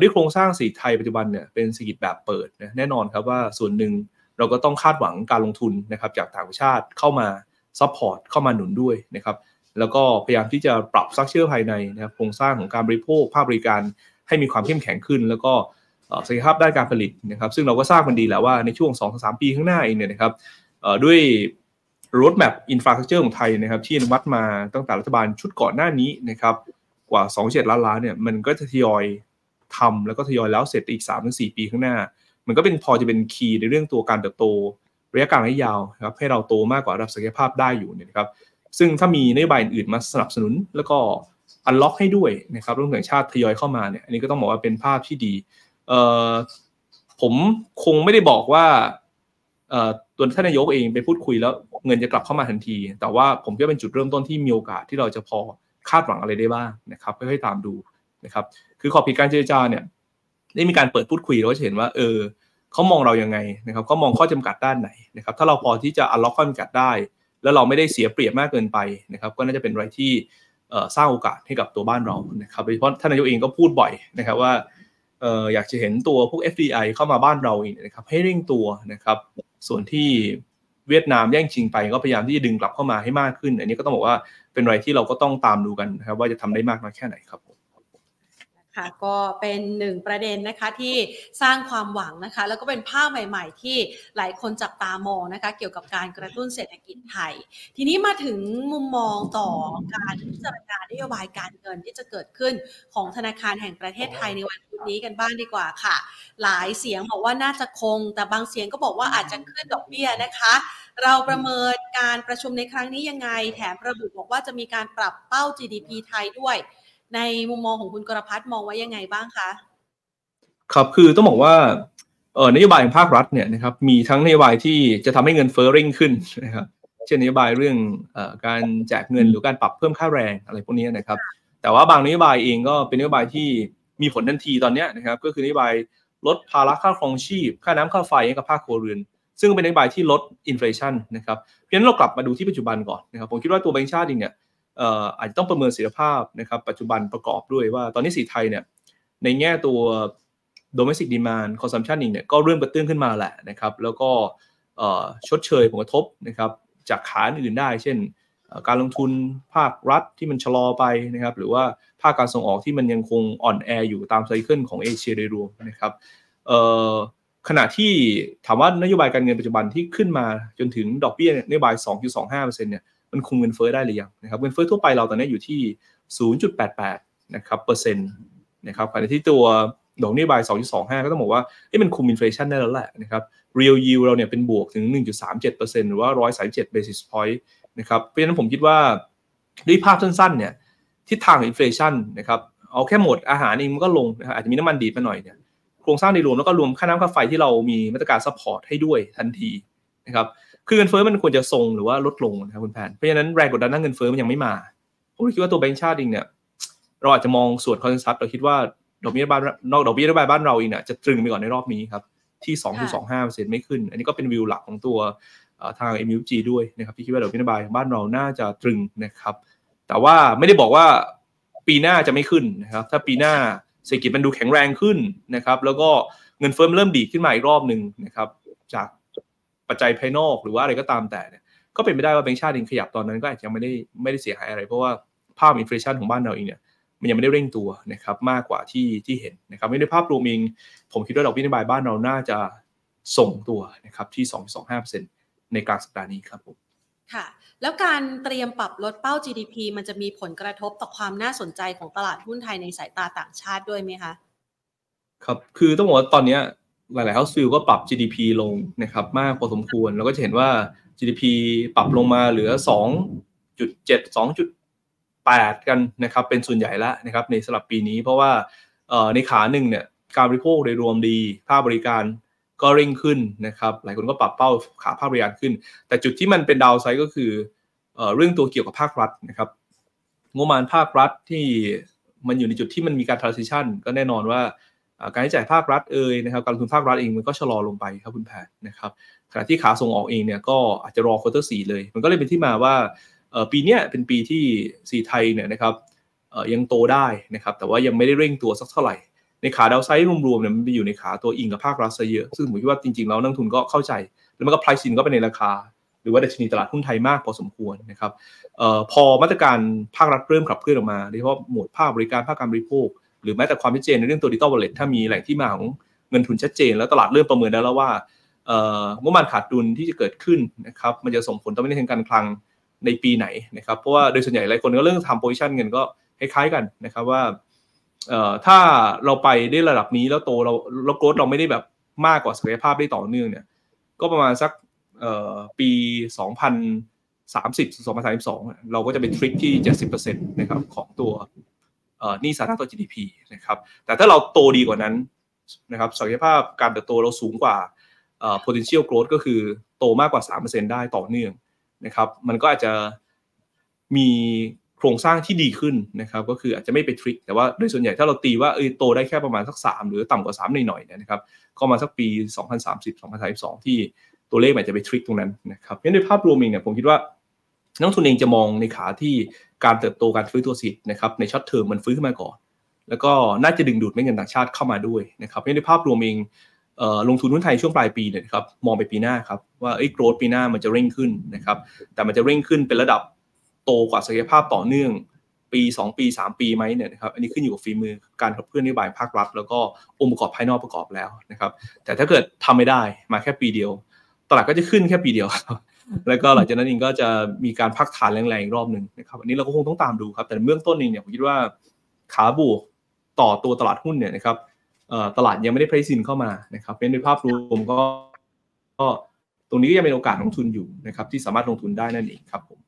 B: ด้วยโครงสร้างสีไทยปัจจุบันเนี่ยเป็นสีแบบเปิดนะแน่นอนครับว่าส่วนหนึ่ง เราก็ต้องคาดหวังการลงทุนนะครับจากต่างชาติเข้ามาsupport เข้ามาหนุนด้วยนะครับแล้วก็พยายามที่จะปรับซักเชื่อภายในนะครับโครงสร้างของการบริโภคภาคบริการให้มีความเข้มแข็งขึ้น แล้วก็ศักยภาพด้านการผลิตนะครับ ซึ่งเราก็ทราบกันดีแล้วว่าในช่วง 2-3 ปีข้างหน้าเองเนี่ยนะครับด้วย roadmap infrastructure ของไทยนะครับ ที่อนุมัติมาตั้งแต่รัฐบาลชุดก่อนหน้านี้นะครับกว่า 2-7 ล้านล้านเนี่ยมันก็จะทยอยทำแล้วก็ทยอยแล้วเสร็จอีก 3-4 ปีข้างหน้า มันก็เป็นพอจะเป็น key ในเรื่องตัวการเติบโตระยะกลางระยะยาวครับให้เราโตมากกว่าระดับศักยภาพได้อยู่เนี่ยครับ ซึ่งถ้ามีนโยบายอื่นมาสนับสนุนแล้วก็อันล็อกให้ด้วยนะครับรุ่นต่างชาติทยอยเข้ามาเนี่ยอันนี้ก็ต้องบอกว่าเป็นภาพที่ดีเอ่อผมคงไม่ได้บอกว่าเอ่อตัวท่านนายกเองไปพูดคุยแล้วเงินจะกลับเข้ามาทันที แต่ว่าผมก็เป็นจุดเริ่มต้นที่มีโอกาสที่เราจะพอคาดหวังอะไรได้บ้างนะครับค่อยๆตามดูนะครับ คือขอบผิดการเจรจาเนี่ย ได้มีการเปิดพูดคุยเราก็จะเห็นว่าเออเขามองเรายังไงนะครับเขามองข้อจำกัดด้านไหนนะครับถ้าเราพอที่จะอัลล็อกข้อจำกัดได้ แล้วเราไม่ได้เสียเปรียบมากเกินไปนะครับก็น่าจะเป็นอะไรที่สร้างโอกาสให้กับตัวบ้านเรานะครับโดยเฉพาะท่านนายกเองก็พูดบ่อยนะครับว่าอยากจะเห็นตัวพวก FDI เข้ามาบ้านเราอีกนะครับให้เร่งตัวนะครับส่วนที่เวียดนามแย่งชิงไปก็พยายามที่จะดึงกลับเข้ามาให้มากขึ้น อันนี้ก็ต้องบอกว่าเป็นอะไรที่เราก็ต้องตามดูกันนะครับว่าจะทำได้มากน้อยแค่ไหนครับ
A: ค่ะก็เป็นหนึ่งประเด็นนะคะที่สร้างความหวังนะคะ แล้วก็เป็นภาพใหม่ ๆ ที่หลายคนจับตามองนะคะ เกี่ยวกับการกระตุ้นเศรษฐกิจไทย ทีนี้มาถึงมุมมองต่อการพิจารณานโยบายการเงินที่จะเกิดขึ้นของธนาคารแห่งประเทศไทยในวันนี้กันบ้างดีกว่าค่ะ หลายเสียงบอกว่าน่าจะคง แต่บางเสียงก็บอกว่าอาจจะขึ้นดอกเบี้ยนะคะ เราประเมินการประชุมในครั้งนี้ยังไง แถมระบุบอกว่าจะมีการปรับเป้า GDP ไทยด้วย ในมุมมองของคุณกรพัฒน์มองไว้ยังไงบ้างคะ
B: ครับคือต้องบอกว่าเออนโยบายของภาครัฐเนี่ยนะครับมีทั้งนโยบายที่จะทำให้เงินเฟ้อเร่งขึ้นนะครับเช่นนโยบายเรื่องอการแจกเงินหรือการปรับเพิ่มค่าแรงอะไรพวกนี้นะครับ แต่ว่าบางนโยบายเองก็เป็นนโยบายที่มีผลทันทีตอนนี้นะครับ ก็คือนโยบายลดภาระค่าครองชีพ ค่าน้ำค่าไฟให้กับภาคครัวเรือนซึ่งเป็นนโยบายที่ลด inflation นะครับเพราะฉะนั้นเรากลับมาดูที่ปัจจุบันก่อนนะครับผมคิดว่าตัวแบงก์ชาติเองเนี่ย อาจจะต้องประเมินสิทธิภาพนะครับปัจจุบันประกอบด้วยว่าตอนนี้สีไทยเนี่ยในแง่ตัว domestic demand consumption เองเนี่ยก็เริ่มกระเตื้องขึ้นมาแหละนะครับแล้วก็ชดเชยผลกระทบนะครับจากขาอื่นได้ เช่น การลงทุนภาครัฐที่มันชะลอไปนะครับหรือว่าภาคการส่งออกที่มันยังคงอ่อนแออยู่ตามไซเคิลของเอเชียโดยรวมนะครับขณะที่ถามว่านโยบายการเงินปัจจุบันที่ขึ้นมาจนถึงดอกเบี้ยนโยบาย 2.25%เนี่ย มันคุมเงินเฟ้อได้หรือยังนะครับเงินเฟ้อทั่วไปเราตอนนี้อยู่ที่ 0.88นะครับเปอร์เซ็นต์นะครับขณะที่ตัวดอกนโยบาย 2.25 ก็ต้องบอกว่าให้มันคุม inflation ได้แล้วแหละนะครับ real yield เราเนี่ยเป็นบวกถึง 1.37%หรือว่า 137 basis point นะครับเพราะฉะนั้นผมคิดว่าด้วยภาพสั้นๆเนี่ยทิศทาง inflation นะครับเอาแค่หมวดอาหารเองมันก็ลงนะครับอาจจะมีน้ำมันดีดมาหน่อยเนี่ยโครงสร้างในรวมแล้วก็รวมค่าน้ำค่าไฟที่เรามีมาตรการ support ให้ด้วยทันทีนะครับ คือเงินเฟ้อมันควรจะทรงหรือว่าลดลงนะครับคุณแพนเพราะฉะนั้นแรงกดดันด้านเงินเฟ้อมันยังไม่มาผมคิดว่าตัวแบงก์ชาติเองเนี่ยเราอาจจะมองสวน consensus เราคิดว่าดอกเบี้ยบ้านนอกดอกเบี้ยนโยบายบ้านเราเองเนี่ยจะตรึงไปก่อนในรอบนี้ครับที่2.25%ไม่ขึ้น อันนี้ก็เป็นวิวหลักของตัวทาง MUG ด้วยนะครับที่คิดว่าดอกเบี้ยนโยบายบ้านเราน่าจะตรึงนะครับแต่ว่าไม่ได้บอกว่าปีหน้าจะไม่ขึ้นนะครับถ้าปีหน้าเศรษฐกิจมันดูแข็งแรงขึ้นนะครับแล้วก็เงินเฟ้อเริ่มดีขึ้นมาอีกรอบหนึ่งนะครับจาก ปัจจัยภายนอกหรือว่าอะไรก็ตามแต่เนี่ยก็เป็นไปได้ว่าแบงก์ชาติเองขยับตอนนั้นก็อาจจะไม่ได้ไม่ได้เสียหายอะไร เพราะว่าภาพอินฟลชันของบ้านเราเองเนี่ยมันยังไม่ได้เร่งตัวนะครับมากกว่าที่ที่เห็นนะครับไม่ได้ภาพรวมเองผมคิดว่าดอกเบี้ยนโยบายบ้านเราน่าจะส่งตัวนะครับที่ 2.25%ในกลางสัปดาห์นี้ครับผม
A: ค่ะแล้วการเตรียมปรับลดเป้า GDP มันจะมีผลกระทบต่อความน่าสนใจของตลาดหุ้นไทยในสายตาต่างชาติด้วยไหมคะ
B: ครับ คือต้องบอกว่าตอนนี้ หลายๆ house view ก็ปรับ GDP ลงนะครับมากพอสมควรแล้วก็จะเห็นว่า GDP ปรับลงมาเหลือ 2.7 2.8 กันนะครับเป็นส่วนใหญ่แล้วนะครับในสลับปีนี้เพราะว่าในขาหนึ่งเนี่ยการบริโภคโดยรวมดีภาคบริการก็เร่งขึ้นนะครับหลายคนก็ปรับเป้าขาภาคบริการขึ้น แต่จุดที่มันเป็นดาวไซด์ก็คือเรื่องตัวเกี่ยวกับภาครัฐนะครับงบประมาณภาครัฐที่มันอยู่ในจุดที่มันมีการ transition ก็แน่นอนว่า การใช้จ่ายภาครัฐเอ่ยนะครับการลงทุนภาครัฐเองมันก็ชะลอลงไปครับคุณแพทนะครับขณะที่ขาส่งออกเองเนี่ยก็อาจจะรอควอเตอร์สี่เลย มันก็เลยเป็นที่มาว่าปีนี้เป็นปีที่สีไทยเนี่ยนะครับยังโตได้นะครับแต่ว่ายังไม่ได้เร่งตัวสักเท่าไหร่ ในขา downside รวมๆเนี่ยมันไปอยู่ในขาตัวอิงกับภาครัฐซะเยอะ ซึ่งผมคิดว่าจริงๆแล้วนักลงทุนก็เข้าใจ แล้วมันก็ price in เข้าไปในราคา หรือว่าดัชนีตลาดหุ้นไทยมากพอสมควรนะครับออพอมาตรการภาครัฐเริ่มขับเคลื่อนออกมาโดยเฉพาะหมวดภาคบริการภาคการบริโภค หรือแม้แต่ความชัดเจนในเรื่องตัว digital wallet ถ้ามีแหล่งที่มาของเงินทุนชัดเจน แล้วตลาดเริ่มประเมินได้แล้วว่างบประมาณขาดดุลที่จะเกิดขึ้นนะครับมันจะส่งผลต่อวินัยทางการคลังในปีไหนนะครับเพราะว่าโดยส่วนใหญ่หลายคนก็เริ่มทำ position เงินก็คล้ายๆกันนะครับว่าถ้าเราไปได้ระดับนี้แล้วโตเราเราโกรธเราไม่ได้แบบมากกว่าศักยภาพได้ต่อเนื่องเนี่ยก็ประมาณสักปี 2030 2032 เราก็จะเป็นทริคที่ 70%นะครับของตัว นี่สาธารณต่อ GDP นะครับแต่ถ้าเราโตดีกว่านั้นนะครับศักยภาพการเติบโตเราสูงกว่า potential growth ก็คือโตมากกว่า 3%ได้ต่อเนื่องนะครับมันก็อาจจะมีโครงสร้างที่ดีขึ้นนะครับก็คืออาจจะไม่ไป trig แต่ว่าโดยส่วนใหญ่ถ้าเราตีว่าเราโตได้แค่ประมาณสัก 3 หรือต่ำกว่า 3 หน่อยๆเนี่ยนะครับก็มาสักปี 2030 2032 ที่ตัวเลขอาจจะไป trig ตรงนั้นนะครับเพราะในภาพรวมเองเนี่ยผมคิดว่า นักลงทุนเองจะมองในขาที่การเติบโตการฟื้นตัวเศรษฐกิจนะครับใน short term มันฟื้นขึ้นมาก่อน แล้วก็น่าจะดึงดูดเม็ดเงินต่างชาติเข้ามาด้วยนะครับในภาพรวมเองลงทุนหุ้นไทยช่วงปลายปีเนี่ยครับมองไปปีหน้าครับว่าไอ้โกรดปีหน้ามันจะเร่งขึ้นนะครับแต่มันจะเร่งขึ้นเป็นระดับโตกว่าศักยภาพต่อเนื่องปี 2 ปี 3 ปีไหมเนี่ยนะครับอันนี้ขึ้นอยู่กับฝีมือการขับเคลื่อนนโยบายภาครัฐ แล้วก็องค์ประกอบภายนอกประกอบแล้วนะครับแต่ถ้าเกิดทำไม่ได้มาแค่ปีเดียว ตลาดก็จะขึ้นแค่ปีเดียว แล้วก็หลังจากนั้นเองก็จะมีการพักฐานแรงๆอีกรอบหนึ่งนะครับอันนี้เราก็คงต้องตามดูครับแต่เบื้องต้นเองเนี่ยผมคิดว่าขาบวกต่อตัวตลาดหุ้นเนี่ยนะครับตลาดยังไม่ได้ price in เข้ามานะครับเป็นในภาพรวมก็ก็ตรงนี้ก็ยังเป็นโอกาสลงทุนอยู่นะครับที่สามารถลงทุนได้นั่นเองครับผม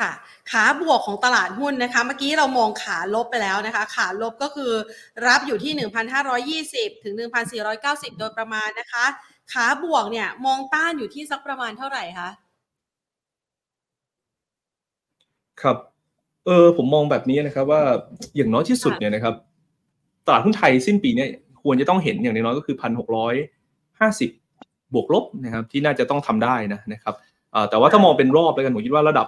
A: ค่ะขาบวกของตลาดหุ้นนะคะ เมื่อกี้เรามองขาลบไปแล้วนะคะ ขาลบก็คือรับอยู่ที่ 1,520 ถึง 1,490 โดยประมาณนะคะ ขาบวกเนี่ย มองต้านอยู่ที่สักประมาณเท่าไหร่คะ
B: ครับเออผมมองแบบนี้นะครับว่าอย่างน้อยที่สุดเนี่ยนะครับตลาดหุ้นไทยสิ้นปีเนี้ควรจะต้องเห็นอย่างน้อยก็คือพันหกร้อยห้าสิบบวกลบนะครับที่น่าจะต้องทำได้นะนะครับแต่ว่าถ้ามองเป็นรอบแล้วกันผมคิดว่าระดับ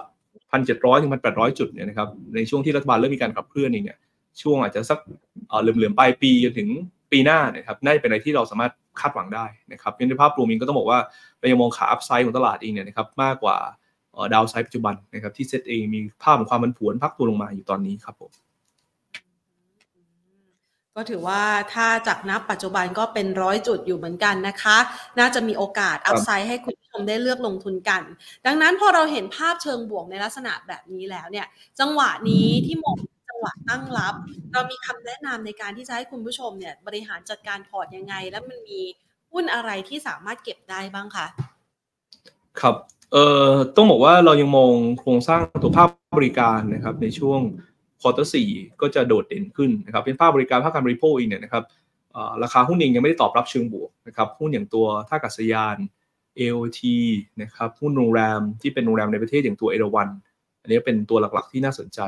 B: พันเจ็ดร้อยถึงพันแปดร้อยจุดเนี่ยนะครับในช่วงที่รัฐบาลเริ่มมีการขับเคลื่อนเองเนี่ยช่วงอาจจะสักเหลื่อมๆปลายปีจนถึงปีหน้านะครับน่าจะเป็นอะไรที่เราสามารถ คาดหวังได้นะครับในภาพรวมเองก็ต้องบอกว่าเรายังมองขา upside ของตลาดเองเนี่ยนะครับมากกว่า downside ปัจจุบันนะครับที่เซตเองมีภาพของความผันผวนพักตัวลงมาอยู่ตอนนี้ครับผม
A: ก็ถือว่าถ้าจากนับปัจจุบันก็เป็นร้อยจุดอยู่เหมือนกันนะคะ น่าจะมีโอกาส upside ให้คุณผู้ชมได้เลือกลงทุนกัน ดังนั้นพอเราเห็นภาพเชิงบวกในลักษณะแบบนี้แล้วเนี่ย จังหวะนี้ที่มอง จังหวะตั้งรับ เรามีคำแนะนำในการที่จะให้คุณผู้ชมเนี่ยบริหารจัดการพอร์ตยังไง และมันมีหุ้นอะไรที่สามารถเก็บได้บ้างคะ
B: ครับเอ่อต้องบอกว่าเรายังมองโครงสร้างตัวภาพบริการนะครับในช่วงควอเตอร์สี่ก็จะโดดเด่นขึ้นนะครับเป็นภาคบริการภาคการบริโภคเองเนี่ยนะครับราคาหุ้นเองยังไม่ได้ตอบรับเชิงบวกนะครับหุ้นอย่างตัวท่าอากาศยาน AOT นะครับหุ้นโรงแรมที่เป็นโรงแรมในประเทศอย่างตัวเอราวันอันนี้เป็นตัวหลักๆที่น่าสนใจ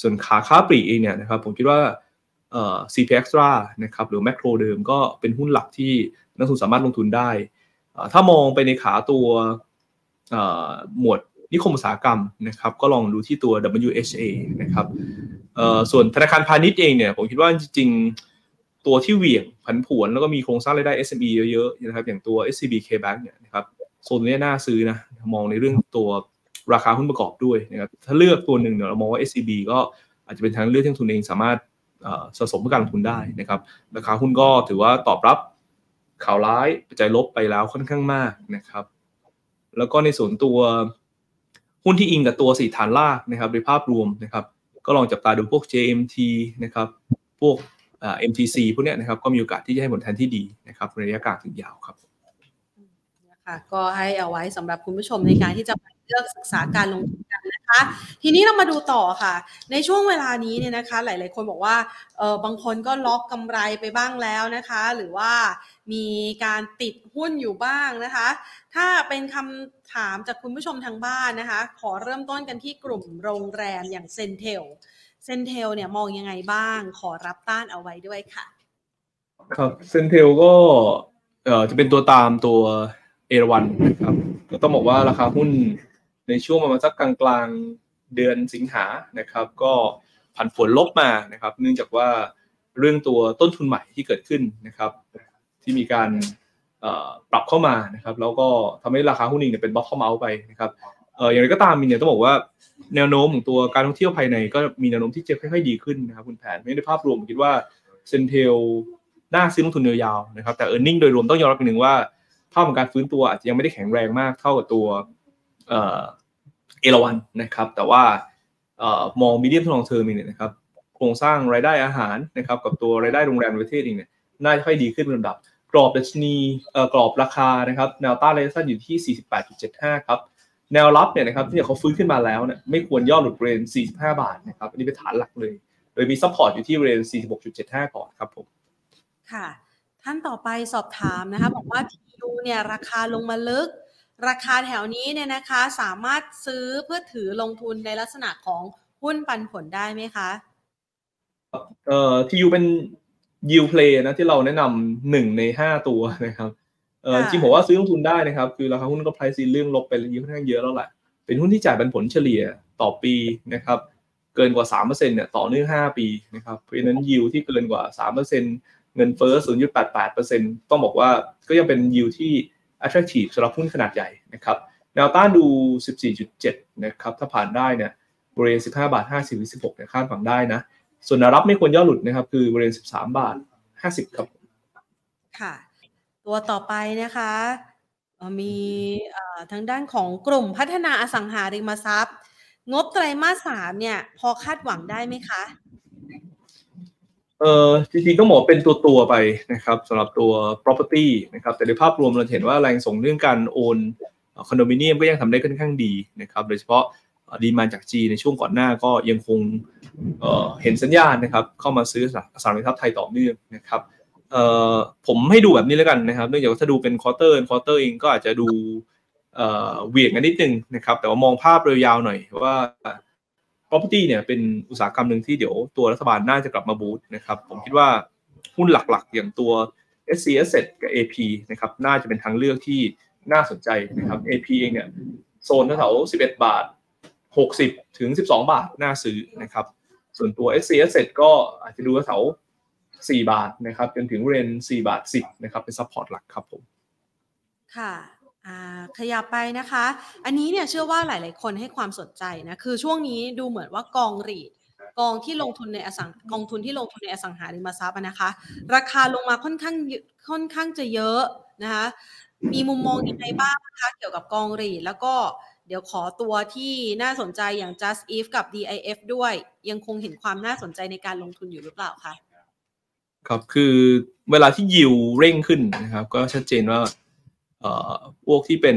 B: ส่วนขาค้าปลีกเองเนี่ยนะครับผมคิดว่าเอ่อ CP Extra นะครับหรือแมคโครเดิมก็เป็นหุ้นหลักที่นักทุนสามารถลงทุนได้ ถ้ามองไปในขาตัวหมวดนิคมอุตสาหกรรมนะครับก็ลองดูที่ตัว WHA นะครับส่วนธนาคารพาณิชย์เองเนี่ยผมคิดว่าจริงๆ ตัวที่เหวี่ยงผันผวนแล้วก็มีโครงสร้างรายได้ SME เยอะๆนะครับอย่างตัว SCB K Bank เนี่ยนะครับโซนนี้น่าซื้อนะมองในเรื่องตัว ราคาหุ้นประกอบด้วยนะครับถ้าเลือกตัวหนึ่งเนี่ยเรามองว่า SCB ก็อาจจะเป็นทางเลือกที่ทุนเองสามารถสะสมเพื่อการลงทุนได้นะครับราคาหุ้นก็ถือว่าตอบรับข่าวร้ายปัจจัยลบไปแล้วค่อนข้างมากนะครับ แล้วก็ในส่วนตัวหุ้นที่อิงกับตัวสีฐานลากนะครับในภาพรวมนะครับ ก็ลองจับตาดูพวก JMT นะครับพวก MTC พวกนี้นะครับก็มีโอกาสที่จะให้ผลแทนที่ดีนะครับในระยะกลางถึงยาวครับ
A: นะคะก็ให้เอาไว้สำหรับคุณผู้ชมในการที่จะ เลือกศึกษาการลงทุนกันนะคะ ทีนี้เรามาดูต่อค่ะ ในช่วงเวลานี้เนี่ยนะคะ หลาย ๆ คนบอกว่าเออบางคนก็ล็อกกำไรไปบ้างแล้วนะคะ หรือว่ามีการติดหุ้นอยู่บ้างนะคะ ถ้าเป็นคำถามจากคุณผู้ชมทางบ้านนะคะ ขอเริ่มต้นกันที่กลุ่มโรงแรมอย่างเซนเทลเซนเทลเนี่ยมองยังไงบ้าง ขอรับต้านเอาไว้ด้วยค่ะ
B: ครับเซนเทลก็เอ่อจะเป็นตัวตามตัวเอราวันนะครับ ก็ต้องบอกว่าราคาหุ้น ในช่วงประมาณสักกลางๆเดือนสิงหานะครับ ก็ผันผวนลบมานะครับ เนื่องจากว่าเรื่องตัวต้นทุนใหม่ที่เกิดขึ้นนะครับ ที่มีการปรับเข้ามานะครับ แล้วก็ทำให้ราคาหุ้นเองเป็นบล็อกเข้ามาไปนะครับอย่างไรก็ตามมีเนี่ยต้องบอกว่าแนวโน้มของตัวการท่องเที่ยวภายในก็มีแนวโน้มที่จะค่อยๆดีขึ้นนะครับคุณแผนไม่ได้ภาพรวมคิดว่าCENTEL น่าซื้อลงทุนยาวๆนะครับแต่ earning โดยรวมต้องยอมรับอีกหนึ่งว่าภาพของการฟื้นตัวอาจจะยังไม่ได้แข็งแรงมากเท่ากับตัว เอราวัณนะครับ แต่ว่ามอง medium to long term เนี่ยนะครับโครงสร้างรายได้อาหารนะครับกับตัวรายได้โรงแรมประเทศเองเนี่ยน่าจะค่อยดีขึ้นเป็นลำดับ กรอบดัชนีกรอบราคานะครับแนวต้านระยะสั้นอยู่ที่ 48.75 ครับ แนวรับเนี่ยนะครับที่เขาฟื้นขึ้นมาแล้วเนี่ยไม่ควรย่อหลุด range 45 บาทนะครับอันนี้เป็นฐานหลักเลย โดยมี support อยู่ที่ range 46.75 ก่อนครับผม
A: ค่ะ ท่านต่อไปสอบถามนะคะบอกว่า TU เนี่ยราคาลงมาลึก ราคาแถวนี้เนี่ยนะคะสามารถซื้อเพื่อถือลงทุนในลักษณะของหุ้นปันผลได้ไหมคะ
B: เอ่อ TU เป็น yield play นะที่เราแนะนำหนึ่งในห้าตัวนะครับเออจริงผมว่าซื้อลงทุนได้นะครับ คือราคาหุ้นก็ price in เรื่องลบไปเยอะค่อนข้างเยอะแล้วแหละเป็นหุ้นที่จ่ายปันผลเฉลี่ยต่อปีนะครับเกินกว่า3%เนี่ยต่อเนื่อง 5 ปีนะครับเพราะฉะนั้นยิวที่เกินกว่า 3%เงินเฟ้อ0.88%ต้องบอกว่าก็ยังเป็นยิวที่ attractive สำหรับหุ้นขนาดใหญ่นะครับแนวต้านดู 14.7 นะครับ ถ้าผ่านได้เนี่ยบริเวณ 15 บาท 50หรือ16เนี่ยคาดหวังได้นะ ส่วนแนวรับไม่ควรย่อหลุดนะครับ คือบริเวณ 13 บาท 50 ครับ
A: ค่ะ ตัวต่อไปนะคะ มีทางด้านของกลุ่มพัฒนาอสังหาริมทรัพย์ งบไตรมาสสามเนี่ย พอคาดหวังได้ไหมคะ
B: เออจริงๆต้องบอกเป็นตัวตัวๆไปนะครับสำหรับตัว property นะครับแต่ในภาพรวมเราเห็นว่าแรงส่งเรื่องการโอนคอนโดมิเนียมก็ยังทำได้ค่อนข้างดีนะครับโดยเฉพาะดีมาจากจีในช่วงก่อนหน้าก็ยังคงเเห็นสัญญาณนะครับเข้ามาซื้อสังหาริมทรัพย์ไทยต่อเนื่องนะครับผมให้ดูแบบนี้แล้วกันนะครับเนื่องจากถ้าดูเป็น quarter quarter เองก็อาจจะดูเหวี่ยงกันนิดนึงนะครับแต่ว่ามองภาพยาวๆหน่อยว่า property เนี่ยเป็นอุตสาหกรรมหนึ่งที่เดี๋ยวตัวรัฐบาลน่าจะกลับมา boost นะครับผมคิดว่าหุ้นหลักๆ อย่างตัว SC Asset กับ AP นะครับน่าจะเป็นทางเลือกที่น่าสนใจนะครับ AP เองเนี่ยโซนแถวๆ11 บาท 60 ถึง 12 บาทน่าซื้อนะครับส่วนตัว SC Asset ก็อาจจะดูแถว4บาทนะครับจนถึง range 4บาท 10นะครับเป็น support หลักครับผม
A: ค่ะ ขยับไปนะคะ อันนี้เนี่ยเชื่อว่าหลาย ๆ คนให้ความสนใจนะ คือช่วงนี้ดูเหมือนว่ากอง REIT กองที่ลงทุนในอสังกองทุนที่ลงทุนในอสังหาริมทรัพย์นะคะ ราคาลงมาค่อนข้างค่อนข้างจะเยอะนะคะ มีมุมมองยังไงบ้างนะคะเกี่ยวกับกอง REIT แล้วก็เดี๋ยวขอตัวที่น่าสนใจอย่าง just if กับ DIF ด้วย ยังคงเห็นความน่าสนใจในการลงทุนอยู่หรือเปล่าคะ
B: ครับคือเวลาที่ยิวเร่งขึ้นนะครับ ก็ชัดเจนว่า พวกที่เป็น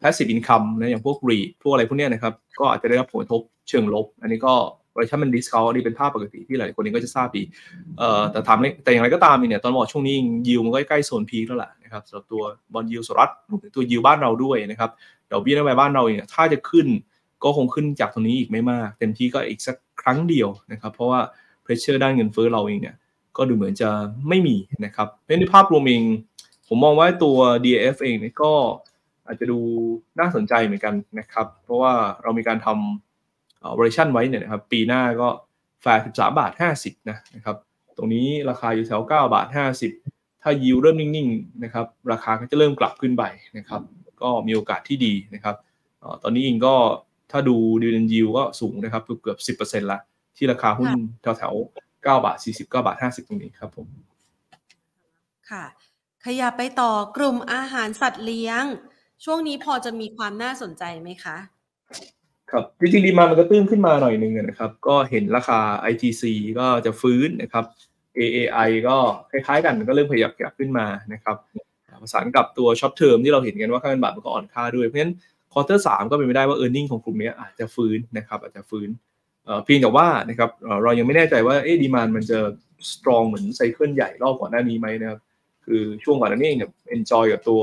B: passive income นะอย่างพวก REIT พวกอะไรพวกนี้นะครับ ก็อาจจะได้รับผลกระทบเชิงลบ อันนี้ก็บริษัทมัน discount อันนี้เป็นภาพปกติที่หลายคนเองก็จะทราบดีเอ่อแต่ทำแต่อย่างไรก็ตามเนี่ยตอนบอกช่วงนี้ยิวมันก็ใกล้โซนพีคแล้วแหละนะครับสำหรับตัวบอลยิวสหรัฐรวมถึงตัวยิวบ้านเราด้วยนะครับดอกเบี้ยนโยบายบ้านเราเนี่ยถ้าจะขึ้นก็คงขึ้นจากตรงนี้อีกไม่มาก เต็มที่ก็อีกสักครั้งเดียวนะครับ เพราะว่า pressure ด้านเงินเฟ้อเราเองเนี่ยก็ดูเหมือนจะไม่มีนะครับเพราะในภาพรวมเอง ผมมองว่าตัว DAF เองเนี่ยก็อาจจะดูน่าสนใจเหมือนกันนะครับ เพราะว่าเรามีการทำบริชั่นไว้เนี่ยนะครับ ปีหน้าก็แฟร์13 บาท 50 นะนะครับ ตรงนี้ราคาอยู่แถว 9 บาท 50 ถ้ายิวเริ่มนิ่งๆนะครับ ราคาก็จะเริ่มกลับขึ้นไปนะครับ ก็มีโอกาสที่ดีนะครับเอ่อตอนนี้เองก็ถ้าดูดิวเดนยิวก็สูงนะครับเกือบ10%ละที่ราคาหุ้นแถวๆ9บาท40 9บาท 50 ตรงนี้ครับผม
A: ค่ะ ขยับไปต่อกลุ่มอาหารสัตว์เลี้ยง ช่วงนี้พอจะมีความน่าสนใจไหมคะ
B: ครับจริงๆ demand มันก็ฟื้นขึ้นมาหน่อยหนึงนะครับ ก็เห็นราคา ITC ก็จะฟื้นนะครับ AAI ก็คล้ายๆ กันก็เริ่มขยับขยับขึ้นมานะครับประสานกับตัว short term ที่เราเห็นกันว่าค่าเงินบาทมันก็อ่อนค่าด้วยเพราะฉะนั้น quarter สามก็เป็นไปได้ว่า e a r n i n g ของกลุ่มนี้อาจจะฟื้นนะครับอาจจะฟื้นเพียงแต่ว่านะครับเรายังไม่แน่ใจว่าเอ๊ะ demand มันจะ strong เหมือน cycle ใหญ่รอบก่อนหน้านี้ไหมนะครับ คือช่วงก่อนหน้านี้เองเนี่ย enjoy กับตัว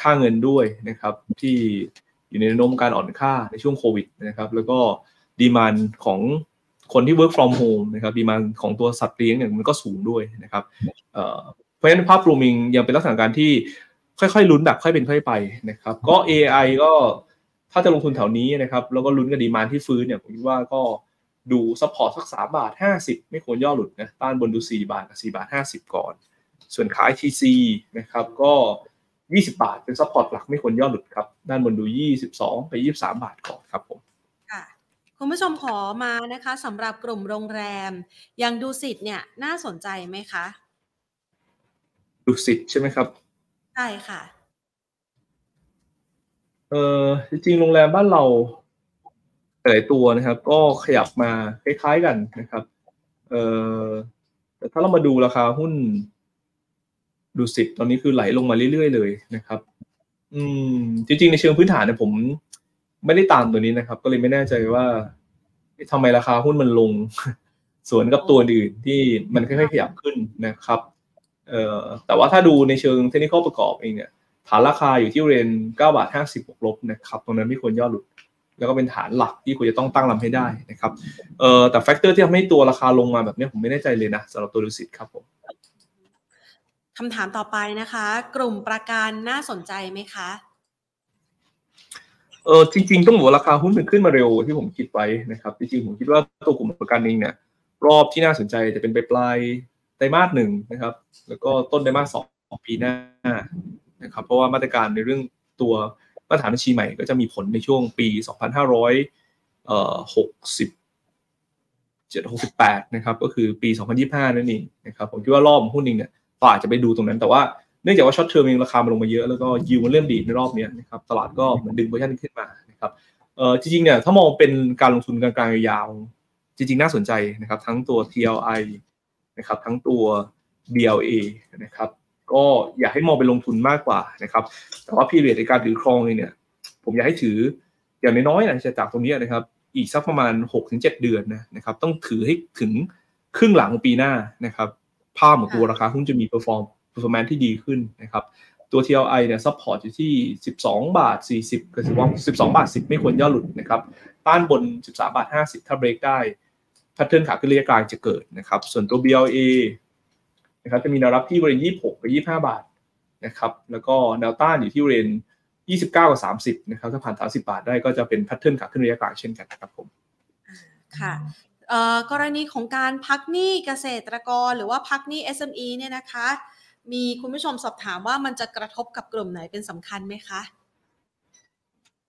B: ค่าเงินด้วยนะครับ ที่อยู่ในแนวโน้มการอ่อนค่าในช่วงโควิดนะครับ แล้วก็ demand ของคนที่ work from home นะครับ demand ของตัวสัตว์เลี้ยงเนี่ยมันก็สูงด้วยนะครับเพราะฉะนั้นภาพรวมเองยังเป็นลักษณะการที่ค่อยๆลุ้นแบบค่อยเป็นค่อยไปนะครับ ก็ AI ก็ถ้าจะลงทุนแถวนี้นะครับ แล้วก็ลุ้นกับ demand ที่ฟื้นเนี่ยผมคิดว่าก็ดู support สักสามบาทห้าสิบไม่ควรย่อหลุดนะต้านบนดูสี่บาทกับสี่บาทห้าสิบก่อน ส่วนขา ITC นะครับก็ 20 บาทเป็น support หลักไม่ควรย่อหลุดครับ ด้านบนดู 22 ไป 23 บาทก่อนครับผม
A: ค่ะคุณผู้ชมขอมานะคะสำหรับกลุ่มโรงแรมอย่างดูสิทธ์เนี่ยน่าสนใจไหมคะ
B: ดุสิตใช่ไหมครับ
A: ใช่ค่ะ
B: เออจริงๆโรงแรมบ้านเราหลายตัวนะครับ ก็ขยับมาคล้ายๆกันนะครับเออแต่ถ้าเรามาดูราคาหุ้น ดูสิตตอนนี้คือไหลลงมาเรื่อยๆเลยนะครับ อืม จริงๆในเชิงพื้นฐานเนี่ยผม ไม่ได้ตามตัวนี้นะครับ ก็เลยไม่แน่ใจว่าเอ๊ะทำไมราคาหุ้นมันลง สวนกับตัวอื่นที่มันค่อยๆขยับขึ้นนะครับ เอ่อแต่ว่าถ้าดูในเชิงเทคนิคประกอบเองเนี่ยฐานราคาอยู่ที่เรน9บาท50บวกลบนะครับตรงนั้นไม่ควรย่อหลุด แล้วก็เป็นฐานหลักที่ควรจะต้องตั้งลำให้ได้นะครับเอ่อแต่ factor ที่ทำให้ตัวราคาลงมาแบบเนี้ยผมไม่แน่ใจเลยนะสำหรับตัวดุสิตครับผม
A: คำถามต่อไปนะคะ กลุ่มประกันน่าสนใจไหมคะ
B: เออจริง ๆ ต้องบอกว่าราคาหุ้นมันขึ้นมาเร็วที่ผมคิดไว้นะครับจริงๆผมคิดว่าตัวกลุ่มประกันเองเนี่ยรอบที่น่าสนใจจะเป็นไปปลายไตรมาสหนึ่งนะครับ แล้วก็ต้นไตรมาสสองปีหน้านะครับเพราะว่ามาตรการในเรื่องตัวมาตรฐานบัญชีใหม่ก็จะมีผลในช่วงปี 2568 นะครับ ก็คือปี 2025 นั่นเองนะครับ ผมคิดว่ารอบหุ้นเองเนี่ย ตลาดจะไปดูตรงนั้น แต่ว่าเนื่องจากว่า short term เองราคามันลงมาเยอะแล้วก็ยิวมันเริ่มดีในรอบนี้นะครับตลาดก็เหมือนดึง position ขึ้นมานะครับเออจริงๆเนี่ยถ้ามองเป็นการลงทุนกลางๆยาวๆจริงๆน่าสนใจนะครับทั้งตัว TLI นะครับทั้งตัว BLA นะครับก็อยากให้มองเป็นลงทุนมากกว่านะครับแต่ว่า period ในการถือครองเนี่ย ผมอยากให้ถืออย่างน้อยๆนะจะจากตรงนี้นะครับอีกสักประมาณ 6-7 เดือนนะนะครับต้องถือให้ถึงครึ่งหลังปีหน้านะครับ ภาพของตัวราคาหุ้นจะมี perform performance ที่ดีขึ้นนะครับตัว TLI เนี่ย support อยู่ที่ 12 บาท 40ก็ถือว่า12 บาท 10 ไม่ควรย่อหลุดนะครับต้านบน 13 บาท 50 ถ้าเบรกได้แพทเทิร์นขาขึ้นระยะกลางจะเกิดนะครับ ส่วนตัว BLA นะครับจะมีแนวรับที่บริเวณ 26 กับ 25 บาทนะครับ แล้วก็แนวต้านอยู่ที่บริเวณ 29 กับ 30 นะครับ ถ้าผ่าน 30 บาทได้ก็จะเป็นแพทเทิร์นขาขึ้นระยะกลางเช่นกันครับผม
A: ค่ะ กรณีของการพักหนี้เกษตรกร หรือว่าพักหนี้ SME เนี่ยนะคะ มีคุณผู้ชมสอบถามว่ามันจะกระทบกับกลุ่มไหนเป็นสำคัญไหมคะ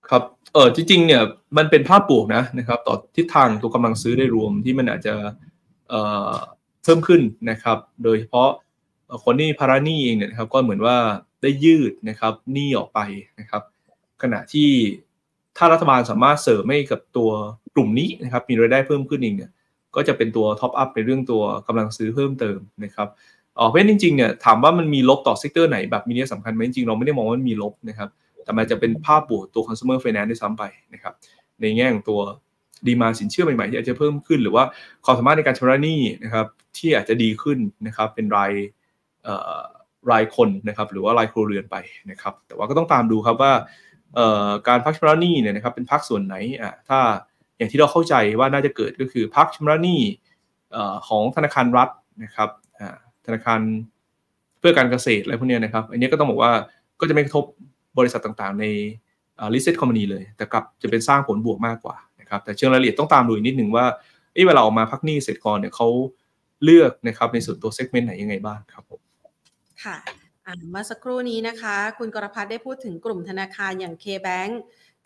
B: ครับ เออจริงๆ เนี่ยมันเป็นภาพบวกนะนะครับ ต่อทิศทางตัวกำลังซื้อโดยรวมที่มันอาจจะเอ่อเพิ่มขึ้นนะครับ โดยเฉพาะคนที่ภาระหนี้เองเนี่ยครับก็เหมือนว่าได้ยืดนะครับหนี้ออกไปนะครับ ขณะที่ถ้ารัฐบาลสามารถเสริมให้กับตัวกลุ่มนี้นะครับมีรายได้เพิ่มขึ้นเองเนี่ยก็จะเป็นตัว top up ในเรื่องตัวกำลังซื้อเพิ่มเติมนะครับอ๋อเพราะจริงๆเนี่ยถามว่ามันมีลบต่อ sector ไหนแบบมีนัยสำคัญไหมจริงๆเราไม่ได้มองว่ามันมีลบนะครับแต่มันจะเป็นภาพบวกตัว consumer finance ด้วยซ้ำไปนะครับในแง่ของตัวดีมาสินเชื่อใหม่ๆที่อาจจะเพิ่มขึ้น หรือว่าความสามารถในการชำระหนี้นะครับที่อาจจะดีขึ้นนะครับเป็นรายรายคนนะครับหรือว่ารายครัวเรือนไปนะครับแต่ว่าก็ต้องตามดูครับว่าการพักชำระหนี้เนี่ยนะครับเป็นพักส่วนไหนอะถ้า อย่างที่เราเข้าใจว่าน่าจะเกิดก็คือพักชำระหนี้ของธนาคารรัฐนะครับธนาคารเพื่อการเกษตรอะไรพวกนี้นะครับ อันนี้ก็ต้องบอกว่าก็จะไม่กระทบบริษัทต่างๆ ใน listed company เลย แต่กลับจะเป็นสร้างผลบวกมากกว่านะครับแต่เชิงรายละเอียดต้องตามดูอีกนิดหนึ่งว่าเวลาออกมาพักหนี้เสร็จก่อนเนี่ยเขาเลือกนะครับในส่วนตัวเซกเมนต์ไหนยังไงบ้างครับผม
A: ค่ะเมื่อสักครู่นี้นะคะ คุณกรพัฒน์ได้พูดถึงกลุ่มธนาคารอย่าง K-Bank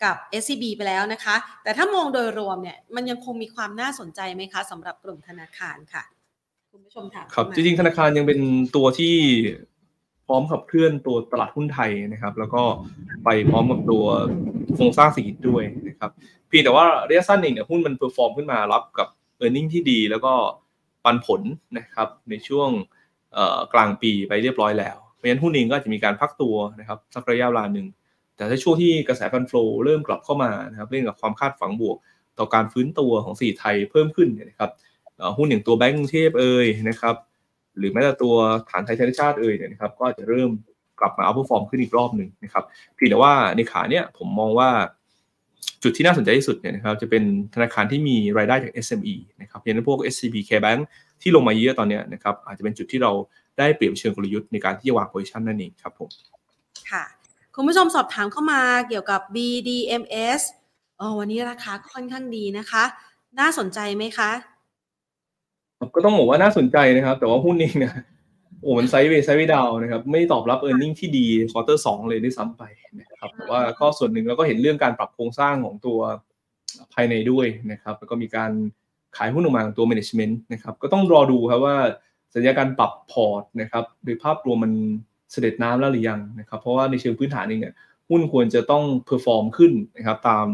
A: กับ SCB ไปแล้วนะคะ แต่ถ้ามองโดยรวมเนี่ยมันยังคงมีความน่าสนใจไหมคะสำหรับกลุ่มธนาคารค่ะ คุณผู้ชมถาม
B: ครับจริงๆธนาคารยังเป็นตัวที่พร้อมขับเคลื่อนตัวตลาดหุ้นไทยนะครับ แล้วก็ไปพร้อมกับตัวโครงสร้างเศรษฐกิจด้วยนะครับเพียงแต่ว่าระยะสั้นเองเนี่ยหุ้นมัน perform ขึ้นมารับกับ earning ที่ดี แล้วก็ปันผลนะครับในช่วงกลางปีไปเรียบร้อยแล้วเพราะฉะนั้นหุ้นเองก็จะมีการพักตัวนะครับสักระยะเวลาหนึ่ง แต่ถ้าช่วงที่กระแส fund flow เริ่มกลับเข้ามานะครับเรื่องกับความคาดหวังบวก ต่อการฟื้นตัวของสีไทยเพิ่มขึ้นนะครับหุ้นอย่างตัวแบงก์กรุงเทพเอ่ยนะครับหรือแม้แต่ตัวฐานไทยธนชาติเอ่ยเนี่ยนะครับก็จะเริ่มกลับมาเอาผู้ฟอร์มขึ้นอีกรอบหนึ่งนะครับเพียงแต่ว่าในขาเนี้ยผมมองว่าจุดที่น่าสนใจที่สุดเนี่ยนะครับจะเป็นธนาคารที่มีรายได้จาก SME นะครับอย่างพวก SCB K-Bank ที่ลงมาเยอะตอนนี้นะครับอาจจะเป็นจุดที่เราได้เปรียบเชิงกลยุทธ์ในการที่จะวางโพซิชันนั่นเองครับผม
A: ค่ะ คุณผู้ชมสอบถามเข้ามาเกี่ยวกับ BDMS เออวันนี้ราคาค่อนข้างดีนะคะ น่าสนใจไหมคะ
B: ก็ต้องบอกว่าน่าสนใจนะครับ แต่ว่าหุ้นนี้เนี่ยโอ้มัน sideway sideway down นะครับ ไม่ตอบรับ earning ที่ดี quarter สองเลยด้วยซ้ำไปนะครับแต่ว่าก็ส่วนหนึ่งเราก็เห็นเรื่องการปรับโครงสร้างของตัวภายในด้วยนะครับ แล้วก็มีการขายหุ้นออกมาของตัว management นะครับ ก็ต้องรอดูครับว่าสัญญาณการปรับพอร์ตนะครับโดยภาพรวมมัน สะเด็ดน้ำแล้วหรือยังนะครับเพราะว่าในเชิงพื้นฐานเองเนี่ยหุ้นควรจะต้อง perform ขึ้นนะครับตาม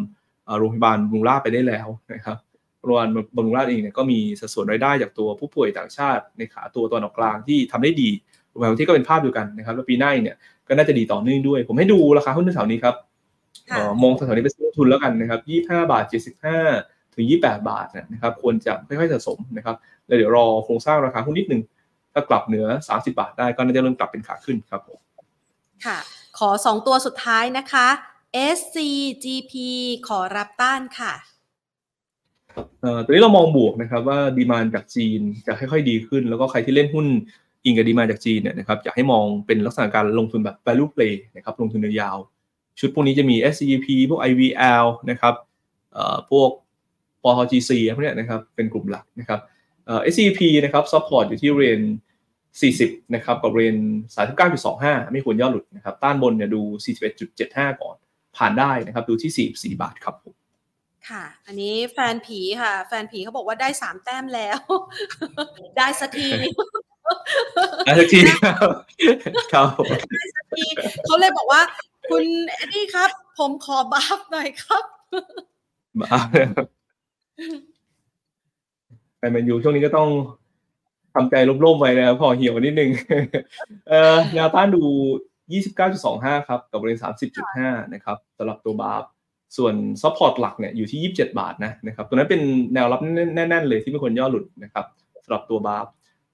B: โรงพยาบาลบำรุงราษฎร์ไปได้แล้วนะครับโรงพยาบาลบำรุงราษฎร์เองเนี่ยก็มีสัดส่วนรายได้จากตัวผู้ป่วยต่างชาติ ในขาตัวตะวันออกกลางที่ทำได้ดีโรงพยาบาลที่ก็เป็นภาพเดียวกันนะครับแล้วปีหน้าเนี่ยก็น่าจะดีต่อเนื่องด้วย ผมให้ดูราคาหุ้นแถวนี้ครับมองแถวนี้เป็นทุนแล้วกันนะครับยี่ห้าบาทเจ็ดสิบห้าถึงยี่แปดบาทนะครับควรจะค่อยๆสะสมนะครับแล้วเดี๋ยวรอโครงสร้างราคาหุ้นนิดนึง ถ้ากลับเหนือ 30 บาทได้ก็น่าจะเริ่มกลับเป็นขาขึ้นครับผม
A: ค่ะ ขอ 2 ตัวสุดท้ายนะคะ SCGP ขอรับต้านค่ะ
B: ตัวนี้เรามองบวกนะครับว่าดีมานจากจีนจะค่อยๆดีขึ้น แล้วก็ใครที่เล่นหุ้นอิงกับดีมานจากจีนเนี่ยนะครับอยากให้มองเป็นลักษณะการลงทุนแบบ value play นะครับลงทุนยาว ชุดพวกนี้จะมี SCGP พวก IVL นะครับพวก PTTGC พวกนี้นะครับเป็นกลุ่มหลักนะครับ SCGP นะครับ support อยู่ที่ range 40 นะครับ กับบริเวณ39.25 ไม่ควรย่อหลุดนะครับ ต้านบนเนี่ยดู 41.75 ก่อน ผ่านได้นะครับ ดูที่ 44 บาทครับผม
A: ค่ะ อันนี้แฟนผีค่ะ แฟนผีเขาบอกว่าได้สามแต้มแล้ว ได้สักที
B: อาสักทีครับครับผม
A: ได้สักทีเขาเลยบอกว่า คุณเอ็ดดี้ครับ ผมขอ BAFS หน่อยครับ
B: มา แฟนแมนยูช่วงนี้ก็ต้องทำใจร่มๆไว้นะครับพอเหี่ยวนิดนึง เอ่อแนวต้านดู 29.25 ครับ กับบริเวณ30.5 นะครับสำหรับตัว BAFS ส่วน support หลักเนี่ยอยู่ที่ 27 บาทนะนะครับตัวนั้นเป็นแนวรับแน่นๆเลยที่ไม่ควรย่อหลุดนะครับสำหรับตัว BAFS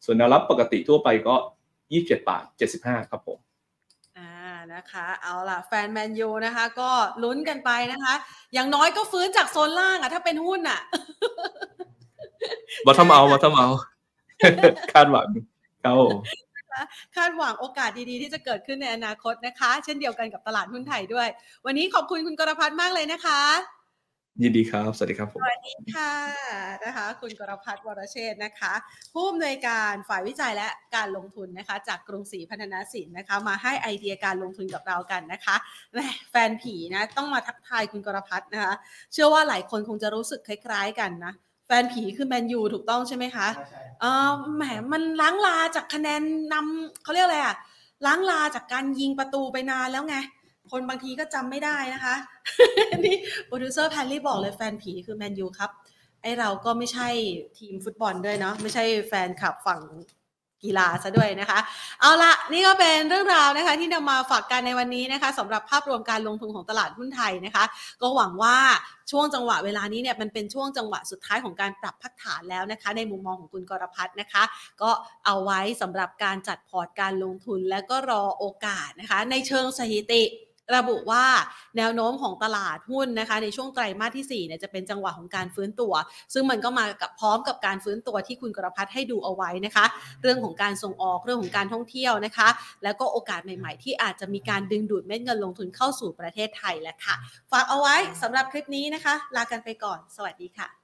B: ส่วนแนวรับปกติทั่วไปก็ 27 บาท 75 ครับผม
A: อ่านะคะเอาล่ะแฟนแมนยูนะคะ ก็ลุ้นกันไปนะคะ อย่างน้อยก็ฟื้นจากโซนล่างอะถ้าเป็นหุ้นอะ
B: บอททอมเอาบอททอมเอาคาดหวังครับผม
A: คาดหวังโอกาสดีๆ ที่จะเกิดขึ้นในอนาคตนะคะ เช่นเดียวกันกับตลาดหุ้นไทยด้วย วันนี้ขอบคุณคุณกรพัฒน์มากเลยนะคะ
B: ยินดีครับ สวัสดีครับผม
A: สวัสดีค่ะนะคะ คุณกรพัฒน์วรเชษฐ์นะคะ ผู้อำนวยการฝ่ายวิจัยและการลงทุนนะคะ จากกรุงศรีพัฒนาสินนะคะ มาให้ไอเดียการลงทุนกับเรากันนะคะแหมแฟนผีนะต้องมาทักทายคุณกรพัฒน์นะคะ เชื่อว่าหลายคนคงจะรู้สึกคล้าย ๆ กันนะ แฟนผีคือแมนยูถูกต้องใช่ไหมคะเออแหมมันล้างลาจากคะแนนนำเขาเรียกอะไรอะล้างลาจากการยิงประตูไปนานแล้วไง คนบางทีก็จำไม่ได้นะคะนี่โปรดิวเซอร์แพนลี่บอกเลยแฟนผีคือแมนยูครับไอเราก็ไม่ใช่ทีมฟุตบอลด้วยเนาะไม่ใช่แฟนคลับฝั่ง กีฬาซะด้วยนะคะ เอาละนี่ก็เป็นเรื่องราวนะคะ ที่นำมาฝากกันในวันนี้นะคะสำหรับภาพรวมการลงทุนของตลาดหุ้นไทยนะคะ ก็หวังว่าช่วงจังหวะเวลานี้เนี่ยมันเป็นช่วงจังหวะสุดท้ายของการปรับพักฐานแล้วนะคะ ในมุมมองของคุณกรพัฒน์นะคะ ก็เอาไว้สำหรับการจัดพอร์ตการลงทุน และก็รอโอกาสนะคะ ในเชิงสถิติ ระบุว่าแนวโน้มของตลาดหุ้นนะคะ ในช่วงไตรมาสที่4เนี่ยจะเป็นจังหวะของการฟื้นตัว ซึ่งมันก็มากับพร้อมกับการฟื้นตัวที่คุณกรพัฒน์ให้ดูเอาไว้นะคะ เรื่องของการส่งออกเรื่องของการท่องเที่ยวนะคะ แล้วก็โอกาสใหม่ ๆ ที่อาจจะมีการดึงดูดเม็ดเงินลงทุนเข้าสู่ประเทศไทยแหละค่ะ ฝากเอาไว้สำหรับคลิปนี้นะคะ ลากันไปก่อน สวัสดีค่ะ